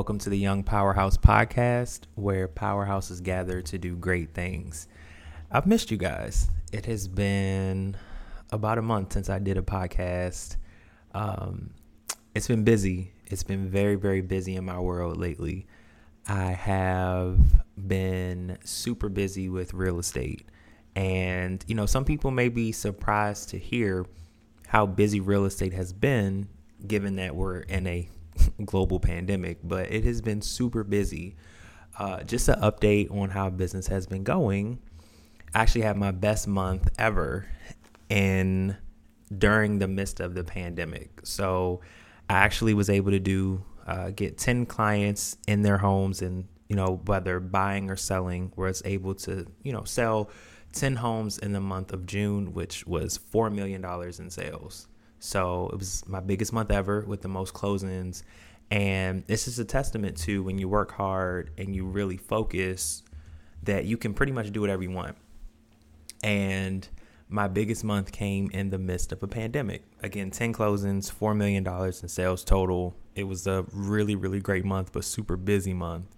Welcome to the Young Powerhouse podcast, where powerhouses gather to do great things. I've missed you guys. It has been about a month since I did a podcast. Um, it's been busy. It's been very, very busy in my world lately. I have been super busy with real estate. And, you know, some people may be surprised to hear how busy real estate has been, given that we're in a global pandemic, but it has been super busy. Uh, just an update on how business has been going. I actually had my best month ever in during the midst of the pandemic. So I actually was able to do uh, get 10 clients in their homes and you know whether buying or selling was able to you know sell 10 homes in the month of June which was 4 million dollars in sales. So it was my biggest month ever with the most closings. And this is a testament to when you work hard and you really focus that you can pretty much do whatever you want. And my biggest month came in the midst of a pandemic. Again, 10 closings, $4 million in sales total. It was a really, really great month, but super busy month.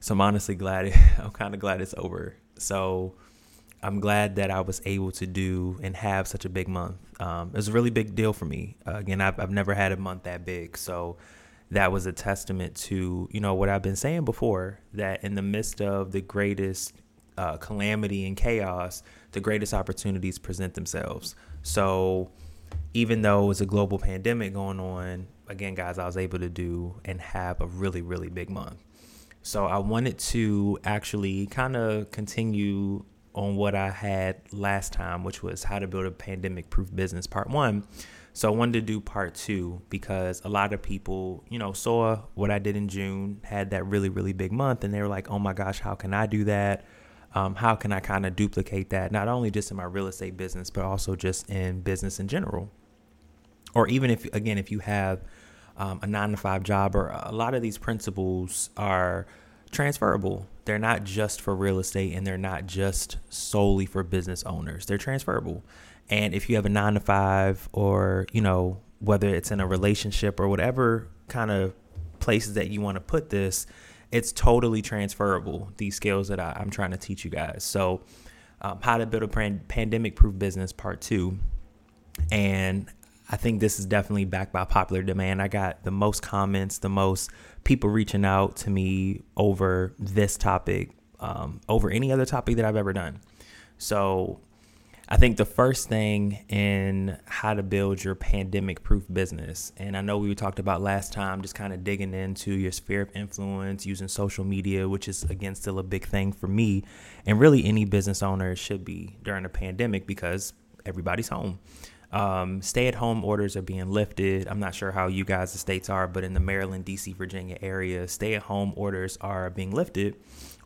So I'm honestly glad, it, I'm kind of glad it's over. So I'm glad that I was able to do and have such a big month. Um, it was a really big deal for me. Uh, again, I've, I've never had a month that big. So that was a testament to, you know, what I've been saying before that in the midst of the greatest uh, calamity and chaos, the greatest opportunities present themselves. So even though it was a global pandemic going on, again, guys, I was able to do and have a really, really big month. So I wanted to actually kind of continue on what I had last time, which was how to build a pandemic proof business part one. So I wanted to do part two because a lot of people, you know, saw what I did in June, had that really, really big month, and they were like, oh my gosh, how can I do that? Um, how can I kind of duplicate that, not only just in my real estate business, but also just in business in general? Or even if, again, if you have um, a nine to five job, or a lot of these principles are transferable. They're not just for real estate and they're not just solely for business owners. They're transferable. And if you have a nine to five or, you know, whether it's in a relationship or whatever kind of places that you want to put this, it's totally transferable, these skills that I, am trying to teach you guys. So, um, how to build a pandemic proof business, part two. And I think this is definitely backed by popular demand. I got the most comments, the most people reaching out to me over this topic, um, over any other topic that I've ever done. So I think the first thing in how to build your pandemic proof business, and I know we talked about last time, just kind of digging into your sphere of influence using social media, which is again still a big thing for me, and really any business owner should be during a pandemic because everybody's home. Um, stay at home orders are being lifted. I'm not sure how you guys' the states are, but in the Maryland, DC, Virginia area, stay at home orders are being lifted,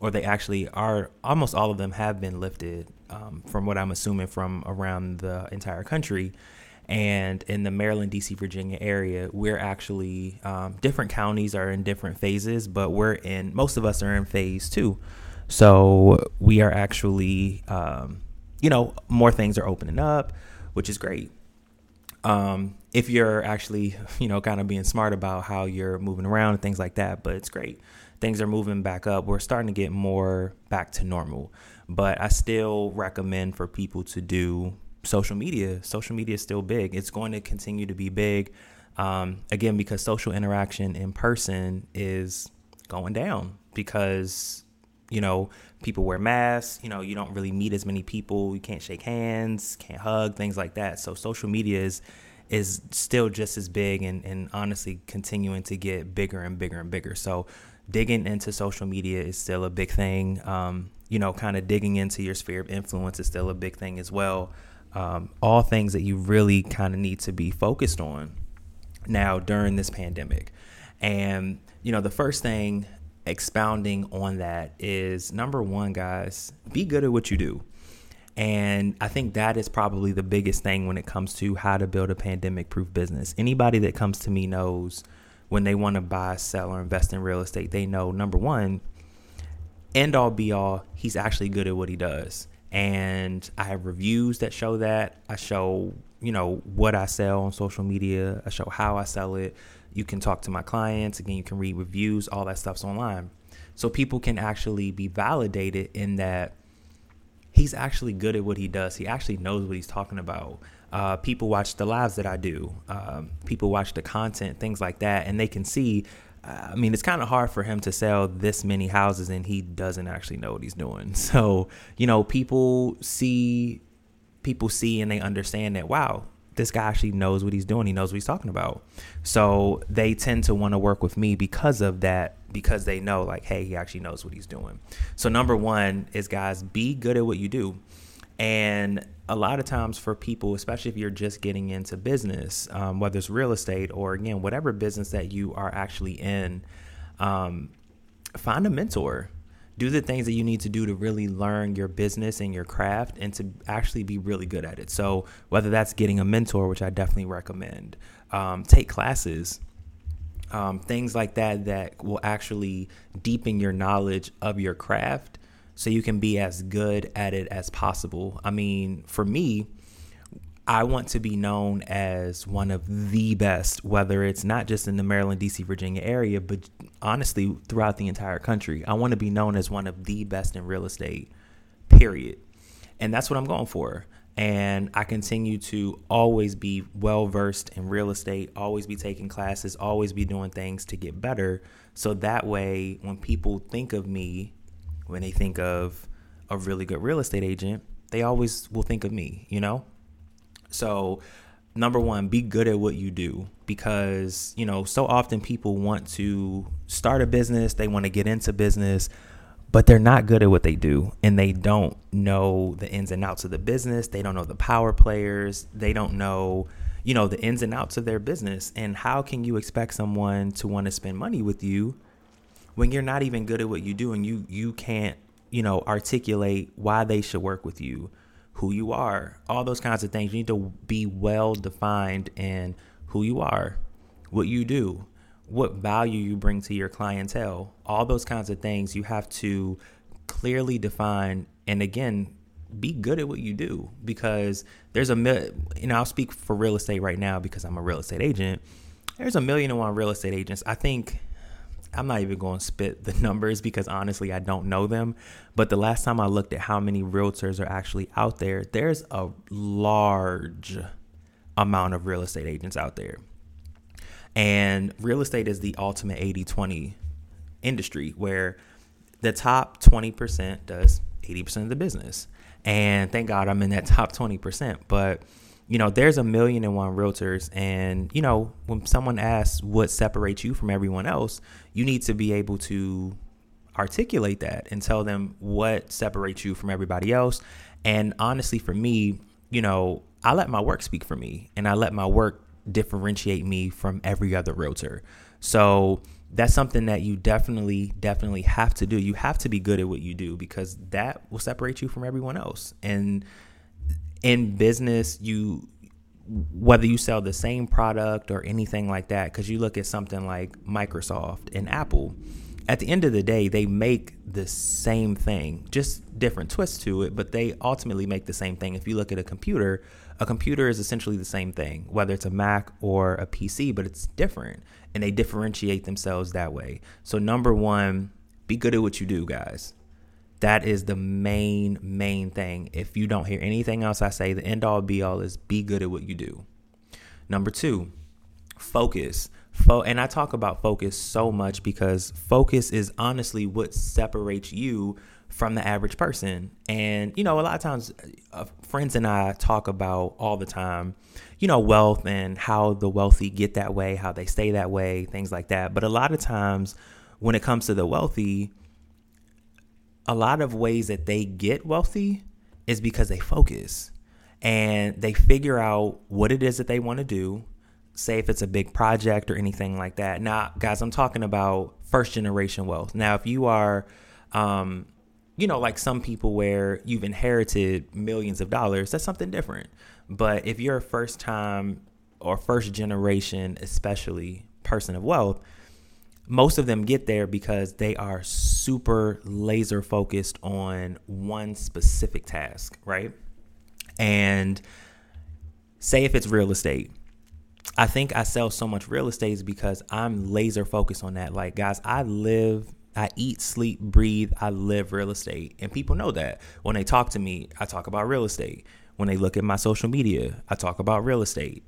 or they actually are, almost all of them have been lifted, um, from what I'm assuming from around the entire country. And in the Maryland, DC, Virginia area, we're actually, um, different counties are in different phases, but we're in, most of us are in phase two. So we are actually, um, you know, more things are opening up which is great. Um, if you're actually, you know, kind of being smart about how you're moving around and things like that, but it's great. Things are moving back up. We're starting to get more back to normal. But I still recommend for people to do social media. Social media is still big. It's going to continue to be big. Um, again, because social interaction in person is going down because, you know, people wear masks. You know, you don't really meet as many people. You can't shake hands, can't hug, things like that. So social media is is still just as big and, and honestly continuing to get bigger and bigger and bigger. So digging into social media is still a big thing. Um, you know, kind of digging into your sphere of influence is still a big thing as well. Um, all things that you really kind of need to be focused on now during this pandemic. And, you know, the first thing expounding on that is number one, guys, be good at what you do. And I think that is probably the biggest thing when it comes to how to build a pandemic proof business. Anybody that comes to me knows when they want to buy, sell, or invest in real estate, they know number one, end all be all, he's actually good at what he does. And I have reviews that show that. I show, you know, what I sell on social media, I show how I sell it You can talk to my clients. Again, you can read reviews. All that stuff's online. So people can actually be validated in that he's actually good at what he does. He actually knows what he's talking about. Uh, people watch the lives that I do. Um, people watch the content, things like that, and they can see. I mean, it's kind of hard for him to sell this many houses, and he doesn't actually know what he's doing. So, you know, people see, people see, and they understand that. Wow, this guy actually knows what he's doing. He knows what he's talking about. So they tend to want to work with me because of that, because they know, like, hey, he actually knows what he's doing. So, number one is, guys, be good at what you do. And a lot of times for people, especially if you're just getting into business, um, whether it's real estate or, again, whatever business that you are actually in, um, find a mentor do the things that you need to do to really learn your business and your craft and to actually be really good at it. So, whether that's getting a mentor, which I definitely recommend, um, take classes, um, things like that that will actually deepen your knowledge of your craft so you can be as good at it as possible. I mean, for me, I want to be known as one of the best, whether it's not just in the Maryland, DC, Virginia area, but honestly throughout the entire country. I want to be known as one of the best in real estate, period. And that's what I'm going for. And I continue to always be well versed in real estate, always be taking classes, always be doing things to get better. So that way, when people think of me, when they think of a really good real estate agent, they always will think of me, you know? So, number one, be good at what you do because, you know, so often people want to start a business, they want to get into business, but they're not good at what they do and they don't know the ins and outs of the business. They don't know the power players. They don't know, you know, the ins and outs of their business. And how can you expect someone to want to spend money with you when you're not even good at what you do and you you can't, you know, articulate why they should work with you? Who you are, all those kinds of things. You need to be well defined in who you are, what you do, what value you bring to your clientele, all those kinds of things. You have to clearly define and again, be good at what you do because there's a you know I'll speak for real estate right now because I'm a real estate agent. There's a million and one real estate agents. I think I'm not even going to spit the numbers because honestly, I don't know them. But the last time I looked at how many realtors are actually out there, there's a large amount of real estate agents out there. And real estate is the ultimate 80 20 industry where the top 20% does 80% of the business. And thank God I'm in that top 20%. But you know, there's a million and one realtors. And, you know, when someone asks what separates you from everyone else, you need to be able to articulate that and tell them what separates you from everybody else. And honestly, for me, you know, I let my work speak for me and I let my work differentiate me from every other realtor. So that's something that you definitely, definitely have to do. You have to be good at what you do because that will separate you from everyone else. And, in business, you whether you sell the same product or anything like that, because you look at something like Microsoft and Apple, at the end of the day, they make the same thing, just different twists to it, but they ultimately make the same thing. If you look at a computer, a computer is essentially the same thing, whether it's a Mac or a PC, but it's different and they differentiate themselves that way. So, number one, be good at what you do, guys. That is the main, main thing. If you don't hear anything else I say, the end all be all is be good at what you do. Number two, focus. Fo- and I talk about focus so much because focus is honestly what separates you from the average person. And, you know, a lot of times uh, friends and I talk about all the time, you know, wealth and how the wealthy get that way, how they stay that way, things like that. But a lot of times when it comes to the wealthy, a lot of ways that they get wealthy is because they focus and they figure out what it is that they want to do. Say if it's a big project or anything like that. Now, guys, I'm talking about first generation wealth. Now, if you are, um, you know, like some people where you've inherited millions of dollars, that's something different. But if you're a first time or first generation, especially person of wealth, most of them get there because they are super laser focused on one specific task, right? And say if it's real estate, I think I sell so much real estate is because I'm laser focused on that. Like, guys, I live, I eat, sleep, breathe, I live real estate. And people know that. When they talk to me, I talk about real estate. When they look at my social media, I talk about real estate.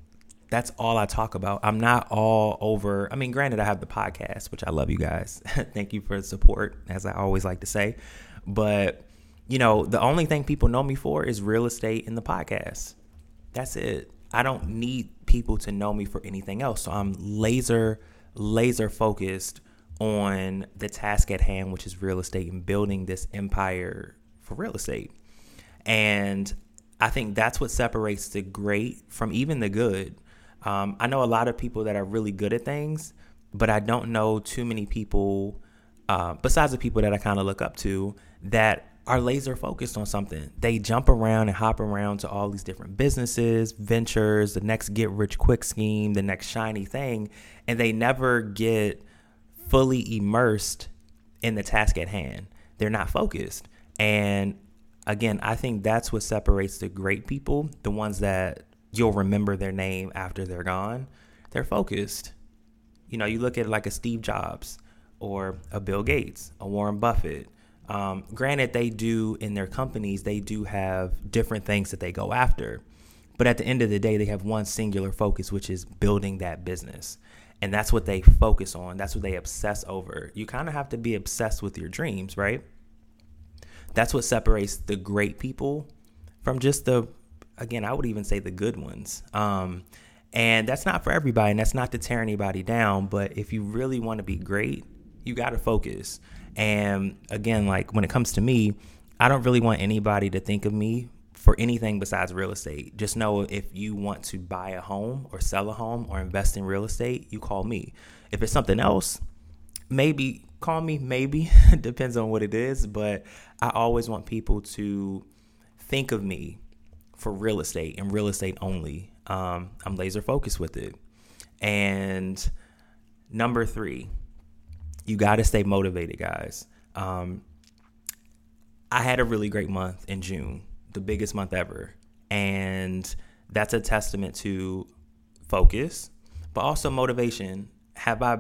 That's all I talk about. I'm not all over. I mean, granted, I have the podcast, which I love you guys. Thank you for the support, as I always like to say. But, you know, the only thing people know me for is real estate and the podcast. That's it. I don't need people to know me for anything else. So I'm laser, laser focused on the task at hand, which is real estate and building this empire for real estate. And I think that's what separates the great from even the good. Um, I know a lot of people that are really good at things, but I don't know too many people, uh, besides the people that I kind of look up to, that are laser focused on something. They jump around and hop around to all these different businesses, ventures, the next get rich quick scheme, the next shiny thing, and they never get fully immersed in the task at hand. They're not focused. And again, I think that's what separates the great people, the ones that you'll remember their name after they're gone. They're focused. You know, you look at like a Steve Jobs or a Bill Gates, a Warren Buffett, um, granted, they do in their companies, they do have different things that they go after. But at the end of the day, they have one singular focus, which is building that business. And that's what they focus on. That's what they obsess over. You kind of have to be obsessed with your dreams, right? That's what separates the great people from just the, again, I would even say the good ones. Um, and that's not for everybody, and that's not to tear anybody down. But if you really want to be great, you got to focus. And again, like when it comes to me, I don't really want anybody to think of me for anything besides real estate. Just know if you want to buy a home or sell a home or invest in real estate, you call me. If it's something else, maybe call me, maybe. Depends on what it is. But I always want people to think of me for real estate and real estate only. Um, I'm laser focused with it. And number three, you got to stay motivated, guys. Um, I had a really great month in June, the biggest month ever. And that's a testament to focus, but also motivation. Have I,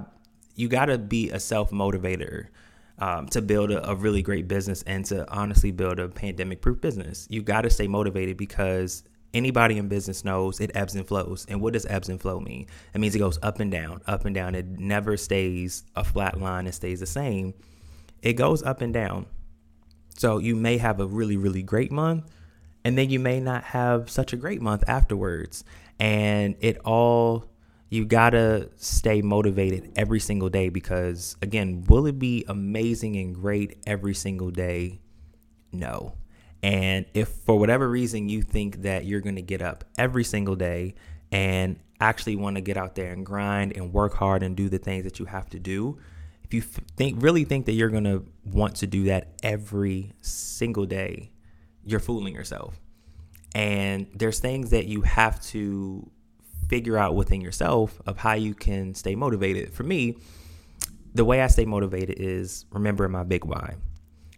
you got to be a self motivator um, to build a, a, really great business and to honestly build a pandemic proof business. You got to stay motivated because anybody in business knows it ebbs and flows. And what does ebbs and flow mean? It means it goes up and down, up and down. It never stays a flat line and stays the same. It goes up and down. So you may have a really, really great month, and then you may not have such a great month afterwards. And it all, you gotta stay motivated every single day because, again, will it be amazing and great every single day? No. And if for whatever reason you think that you're to get up every single day and actually want to get out there and grind and work hard and do the things that you have to do, if you think really think that you're going to want to do that every single day, you're fooling yourself. And there's things that you have to figure out within yourself of how you can stay motivated. For me, the way I stay motivated is remembering my big why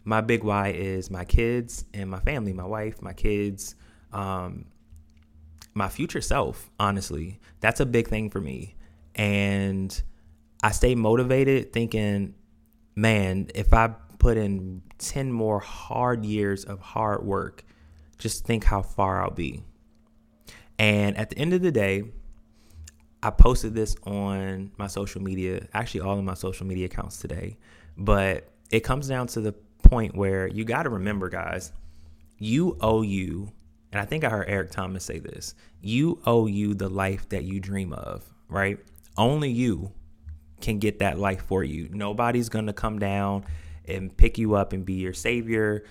my big why is my kids and my family, my wife, my kids, um, my future self, honestly. That's a big thing for me. And I stay motivated thinking, man, if I put in 10 more hard years of hard work, just think how far I'll be. And at the end of the day, I posted this on my social media, actually, all of my social media accounts today. But it comes down to the point where you got to remember, guys, you owe you, and I think I heard Eric Thomas say this you owe you the life that you dream of, right? Only you can get that life for you. Nobody's going to come down and pick you up and be your savior.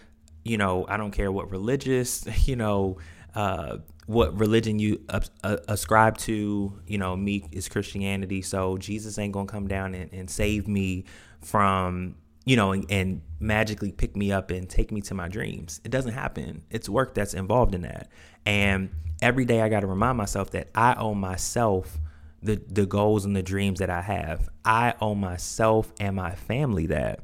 You know, I don't care what religious, you know, uh, what religion you uh, ascribe to. You know, me is Christianity. So Jesus ain't to come down and, and save me from you know, and, and, magically pick me up and take me to my dreams. It doesn't happen. It's work that's involved in that. And every day I got to remind myself that I owe myself the the goals and the dreams that I have. I owe myself and my family that.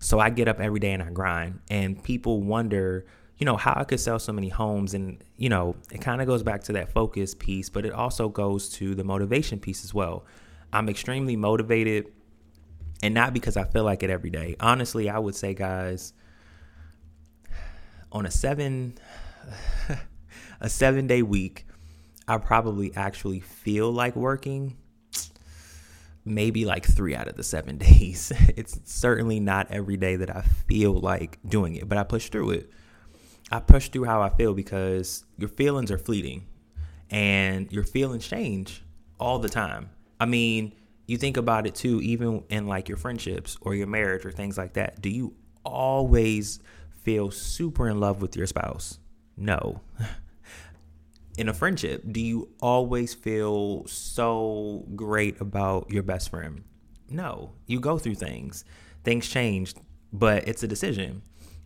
So I get up every day and I grind. And people wonder, you know, how I could sell so many homes. And, you know, it kind of goes back to that focus piece, but it also goes to the motivation piece as well. I'm extremely motivated and not because I feel like it every day. Honestly, I would say, guys, on a seven, a seven day week, I probably actually feel like working maybe like three out of the seven days. It's certainly not every day that I feel like doing it, but I push through it. I push through how I feel because your feelings are fleeting and your feelings change all the time. I mean, you think about it too, even in like your friendships or your marriage or things like that. Do you always feel super in love with your spouse? No. in a friendship, do you always feel so great about your best friend? No. You go through things, things change, but it's a decision.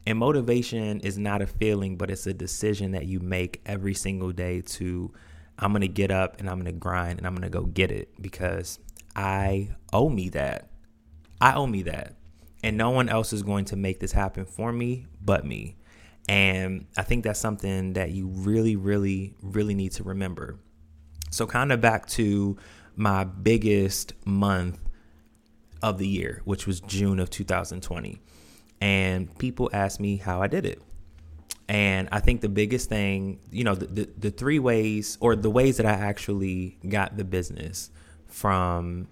And motivation is not a feeling, but it's a decision that you make every single day to I'm going to get up and I'm going to grind and I'm going to go get it because I owe me that. I owe me that. And no one else is going to make this happen for me but me. And I think that's something that you really, really, really need to remember. So, kind of back to my biggest month of the year, which was June of 2020. And people ask me how I did it. And I think the biggest thing, you know, the, the, the, three ways or the ways that I actually got the business from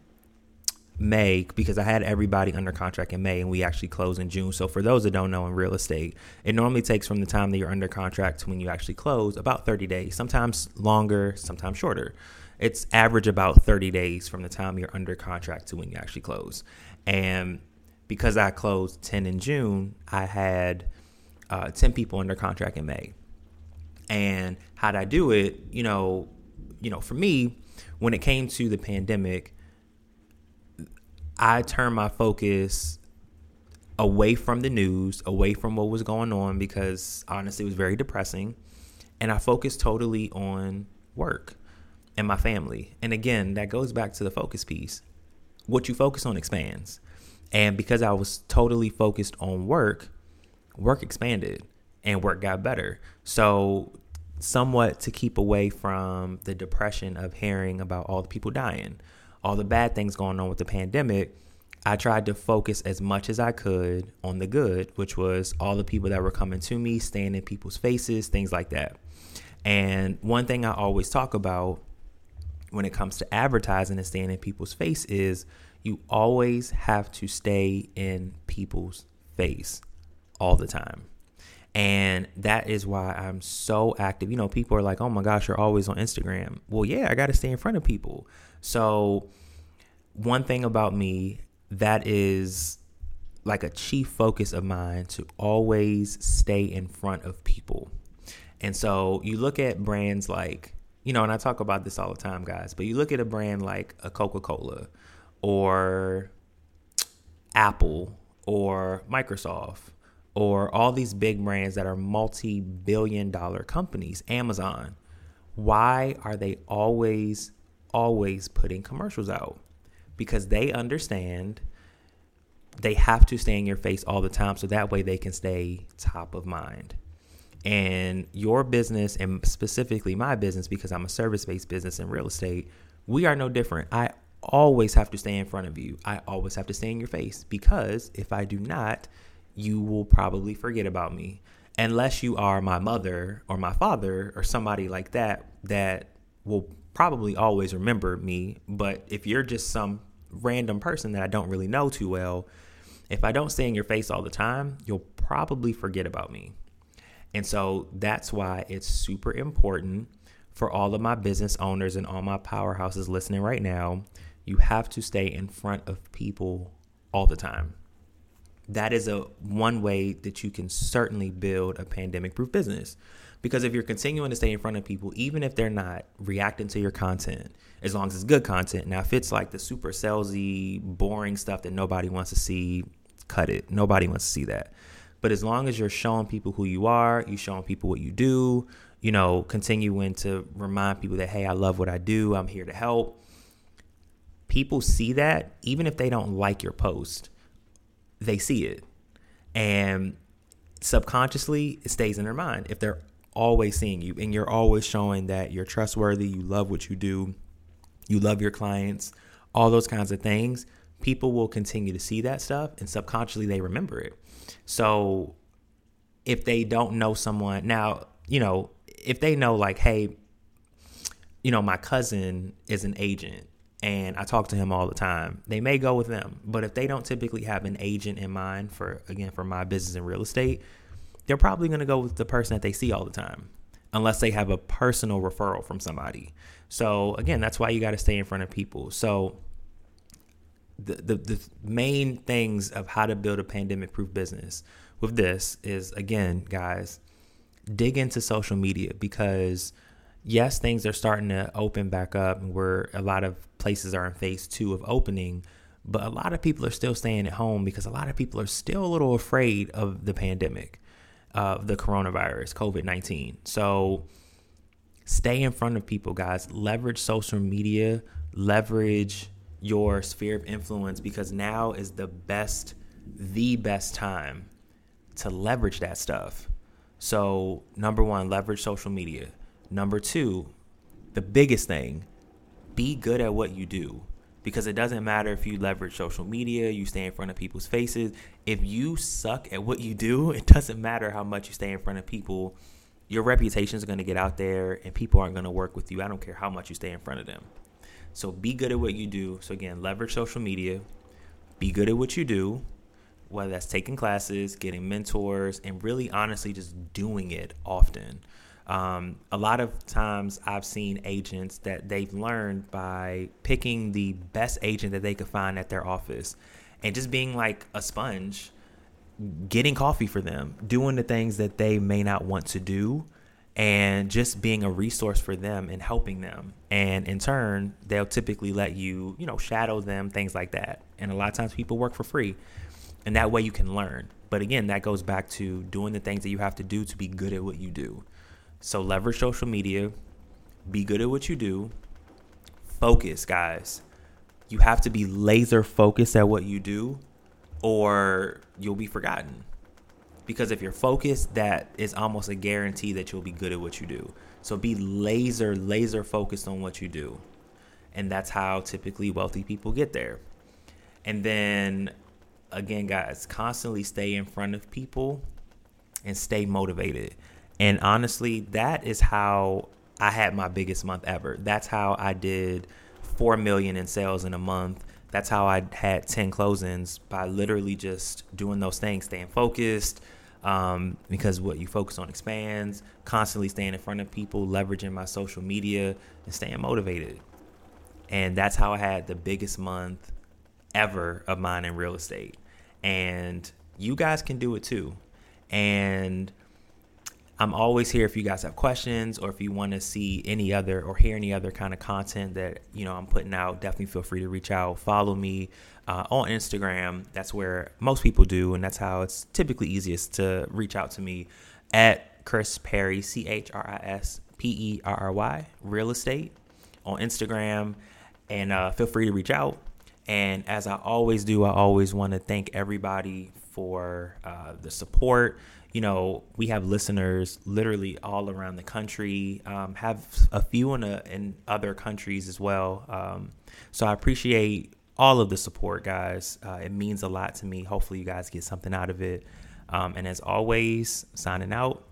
May because I had everybody under contract in May and we actually close in June. So for those that don't know in real estate, it normally takes from the time that you're under contract to when you actually close about 30 days, sometimes longer, sometimes shorter. It's average about 30 days from the time you're under contract to when you actually close. And because I closed 10 in June, I had uh, 10 people under contract in May. And how'd I do it? You know, you know, for me, when it came to the pandemic, I turned my focus away from the news, away from what was going on, because honestly, it was very depressing. And I focused totally on work and my family. And again, that goes back to the focus piece. What you focus on expands. And because I was totally focused on work, work expanded and work got better. So, somewhat to keep away from the depression of hearing about all the people dying all the bad things going on with the pandemic, I tried to focus as much as I could on the good, which was all the people that were coming to me, staying in people's faces, things like that. And one thing I always talk about when it comes to advertising and staying in people's face is you always have to stay in people's face all the time. And that is why I'm so active. You know, people are like, oh my gosh, you're always on Instagram. Well, yeah, I got to stay in front of people. So, one thing about me that is like a chief focus of mine to always stay in front of people. And so, you look at brands like, you know, and I talk about this all the time, guys, but you look at a brand like a Coca Cola or Apple or Microsoft or all these big brands that are multi billion dollar companies, Amazon. Why are they always always putting commercials out because they understand they have to stay in your face all the time so that way they can stay top of mind. And your business, and specifically my business, because I'm a service based business in real estate, we are no different. I always have to stay in front of you. I always have to stay in your face because if I do not, you will probably forget about me. Unless you are my mother or my father or somebody like that, that will probably always remember me. But if you're just some random person that I don't really know too well, if I don't stay in your face all the time, you'll probably forget about me. And so that's why it's super important for all of my business owners and all my powerhouses listening right now. You have to stay in front of people all the time. That is a one way that you can certainly build a pandemic proof business. Because if you're continuing to stay in front of people, even if they're not reacting to your content, as long as it's good content. Now, if it's like the super salesy, boring stuff that nobody wants to see, cut it. Nobody wants to see that. But as long as you're showing people who you are, you showing people what you do, you know, continuing to remind people that, hey, I love what I do, I'm here to help. People see that even if they don't like your post, they see it. And subconsciously it stays in their mind if they're always seeing you and you're always showing that you're trustworthy, you love what you do, you love your clients, all those kinds of things, people will continue to see that stuff and subconsciously they remember it. So if they don't know someone, now, you know, if they know, like, hey, you know, my cousin is an agent and I talk to him all the time, they may go with them. But if they don't typically have an agent in mind for, again, for my business in real estate, they're probably going to go with the person that they see all the time unless they have a personal referral from somebody. So again, that's why you got to stay in front of people. So the, the, the main things of how to build a pandemic proof business with this is again, guys, dig into social media because yes, things are starting to open back up and where a lot of places are in phase two of opening, but a lot of people are still staying at home because a lot of people are still a little afraid of the pandemic of the coronavirus, COVID 19. So stay in front of people, guys. Leverage social media, leverage your sphere of influence because now is the best, the best time to leverage that stuff. So, number one, leverage social media. Number two, the biggest thing, be good at what you do because it doesn't matter if you leverage social media, you stay in front of people's faces. If you suck at what you do, it doesn't matter how much you stay in front of people. Your reputation is going to get out there and people aren't going to work with you. I don't care how much you stay in front of them. So be good at what you do. So again, leverage social media. Be good at what you do, whether that's taking classes, getting mentors, and really honestly just doing it often. Um, a lot of times I've seen agents that they've learned by picking the best agent that they could find at their office and just being like a sponge, getting coffee for them, doing the things that they may not want to do, and just being a resource for them and helping them. And in turn, they'll typically let you, you know, shadow them, things like that. And a lot of times people work for free. And that way you can learn. But again, that goes back to doing the things that you have to do to be good at what you do. So leverage social media, be good at what you do, focus, guys. You have to be laser focused at what you do, or you'll be forgotten. Because if you're focused, that is almost a guarantee that you'll be good at what you do. So be laser, laser focused on what you do. And that's how typically wealthy people get there. And then again, guys, constantly stay in front of people and stay motivated. And honestly, that is how I had my biggest month ever. That's how I did 4 million in sales in a month. That's how I had 10 closings by literally just doing those things, staying focused, um, because what you focus on expands, constantly staying in front of people, leveraging my social media, and staying motivated. And that's how I had the biggest month ever of mine in real estate. And you guys can do it too. And I'm always here if you guys have questions or if you want to see any other or hear any other kind of content that you know I'm putting out. Definitely feel free to reach out. Follow me uh, on Instagram. That's where most people do, and that's how it's typically easiest to reach out to me at Chris Perry C H R I S P E R R Y Real Estate on Instagram, and uh, feel free to reach out. And as I always do, I always want to thank everybody for uh, the support you know, we have listeners literally all around the country, um, have a few in, a, in other countries as well. Um, so I appreciate all of the support, guys. Uh, it means a lot to me. Hopefully, you guys get something out of it. Um, and as always, signing out,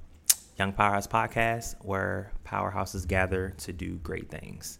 Young Powerhouse Podcast, where powerhouses gather to do great things.